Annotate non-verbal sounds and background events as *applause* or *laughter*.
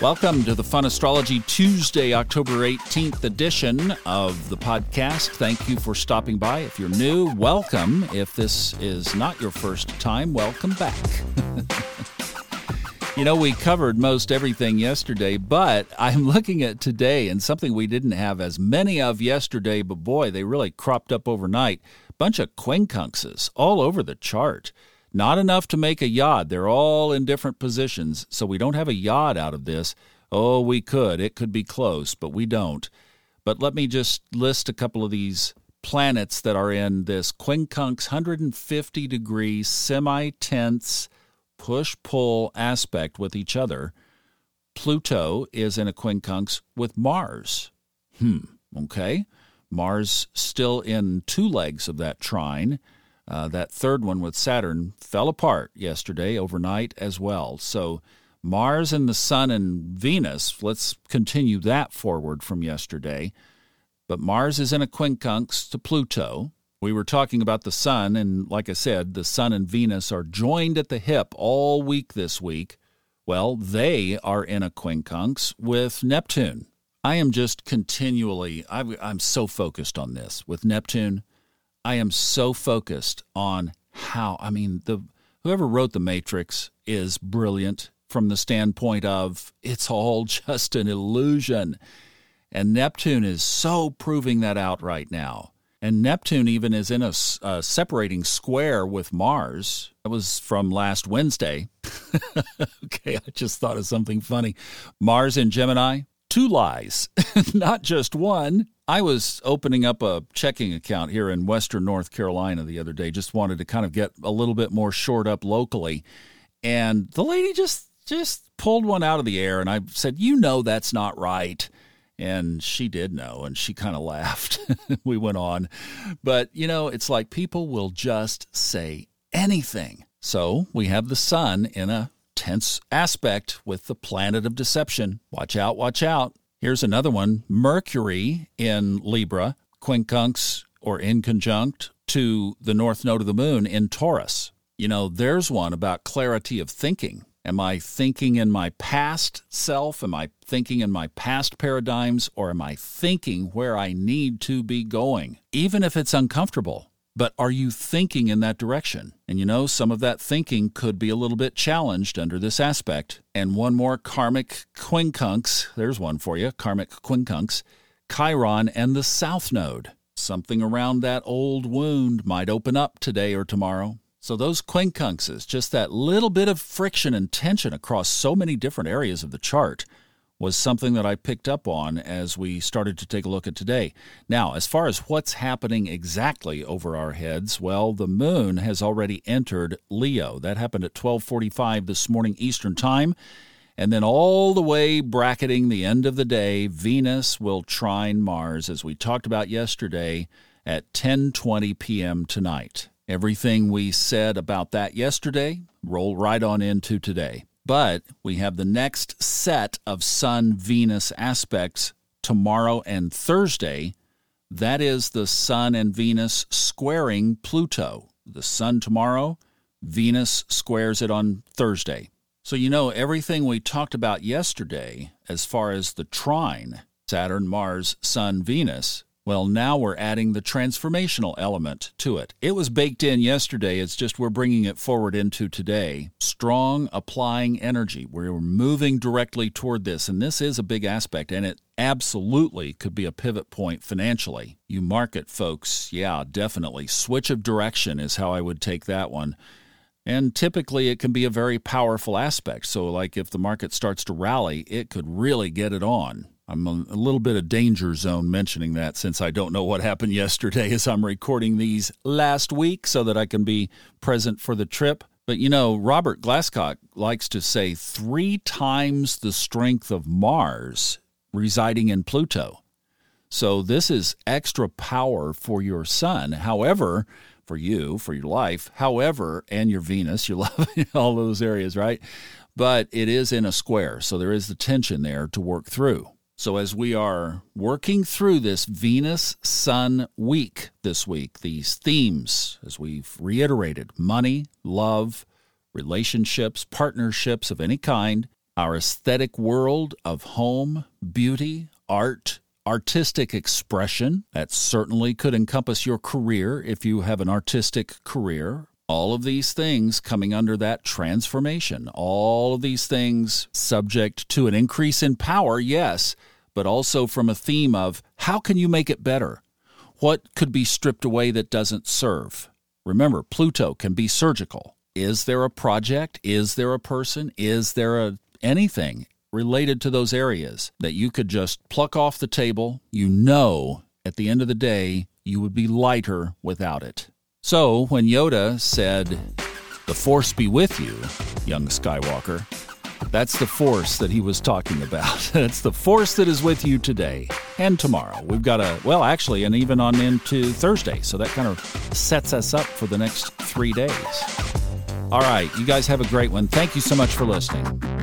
Welcome to the Fun Astrology Tuesday, October 18th edition of the podcast. Thank you for stopping by. If you're new, welcome. If this is not your first time, welcome back. *laughs* you know, we covered most everything yesterday, but I'm looking at today and something we didn't have as many of yesterday, but boy, they really cropped up overnight. Bunch of quincunxes all over the chart. Not enough to make a yod. They're all in different positions, so we don't have a yod out of this. Oh, we could. It could be close, but we don't. But let me just list a couple of these planets that are in this quincunx 150 degree semi tense push pull aspect with each other. Pluto is in a quincunx with Mars. Hmm, okay. Mars still in two legs of that trine. Uh, that third one with Saturn fell apart yesterday, overnight as well. So Mars and the Sun and Venus, let's continue that forward from yesterday. But Mars is in a quincunx to Pluto. We were talking about the Sun, and like I said, the Sun and Venus are joined at the hip all week this week. Well, they are in a quincunx with Neptune. I am just continually, I'm so focused on this with Neptune I am so focused on how I mean the whoever wrote the Matrix is brilliant from the standpoint of it's all *laughs* just an illusion. And Neptune is so proving that out right now. And Neptune even is in a, a separating square with Mars. That was from last Wednesday. *laughs* okay, I just thought of something funny. Mars in Gemini, two lies, *laughs* not just one. I was opening up a checking account here in Western North Carolina the other day. Just wanted to kind of get a little bit more shored up locally, and the lady just just pulled one out of the air, and I said, "You know that's not right." And she did know, and she kind of *laughs* laughed. we went on. But, you know, it's like people will just say anything. So we have the sun in a tense aspect with the planet of deception. Watch out, watch out. Here's another one Mercury in Libra, quincunx or inconjunct to the north node of the moon in Taurus. You know, there's one about clarity of thinking. Am I thinking in my past self? Am I thinking in my past paradigms? Or am I thinking where I need to be going, even if it's uncomfortable? But are you thinking in that direction? And you know, some of that thinking could be a little bit challenged under this aspect. And one more karmic quincunx, there's one for you karmic quincunx, Chiron and the South Node. Something around that old wound might open up today or tomorrow. So, those quincunxes, just that little bit of friction and tension across so many different areas of the chart, was something that I picked up on as we started to take a look at today. Now, as far as what's happening exactly over our heads, well, the moon has already entered Leo. That happened at 12:45 this morning Eastern Time. And then all the way bracketing the end of the day, Venus will trine Mars as we talked about yesterday at 10:20 p.m. tonight. Everything we said about that yesterday roll right on into today. But we have the next set of Sun Venus aspects tomorrow and Thursday. That is the Sun and Venus squaring Pluto. The Sun tomorrow, Venus squares it on Thursday. So, you know, everything we talked about yesterday, as far as the trine Saturn, Mars, Sun, Venus, well, now we're adding the transformational element to it. It was baked in yesterday, it's just we're bringing it forward into today. Strong applying energy. We're moving directly toward this, and this is a big aspect, and it absolutely could be a pivot point financially. You market folks, yeah, definitely. Switch of direction is how I would take that one. And typically, it can be a very powerful aspect. So, like if the market starts to rally, it could really get it on. I'm a, little bit of danger zone mentioning that since I don't know what happened yesterday as I'm recording these last week so that I can be present for the trip. But you know, Robert Glasscock likes to say three times the strength of Mars residing in Pluto. So this is extra power for your sun. However, for you, for your life, however, and your Venus, your *laughs* love, all those areas, right? But it is in a square. So there is the tension there to work through. So, as we are working through this Venus Sun week this week, these themes, as we've reiterated money, love, relationships, partnerships of any kind, our aesthetic world of home, beauty, art, artistic expression. That certainly could encompass your career if you have an artistic career. All of these things coming under that transformation. All of these things subject to an increase in power, yes, but also from a theme of how can you make it better? What could be stripped away that doesn't serve? Remember, Pluto can be surgical. Is there a project? Is there a person? Is there a anything related to those areas that you could just pluck off the table, you know at the end of the day you would be lighter without it. So when Yoda said, The Force be with you, young Skywalker, that's the force that he was talking about. *laughs* That's the force that is with you today and tomorrow. We've got a, well, actually, and even on into Thursday. So that kind of sets us up for the next three days. All right. You guys have a great one. Thank you so much for listening.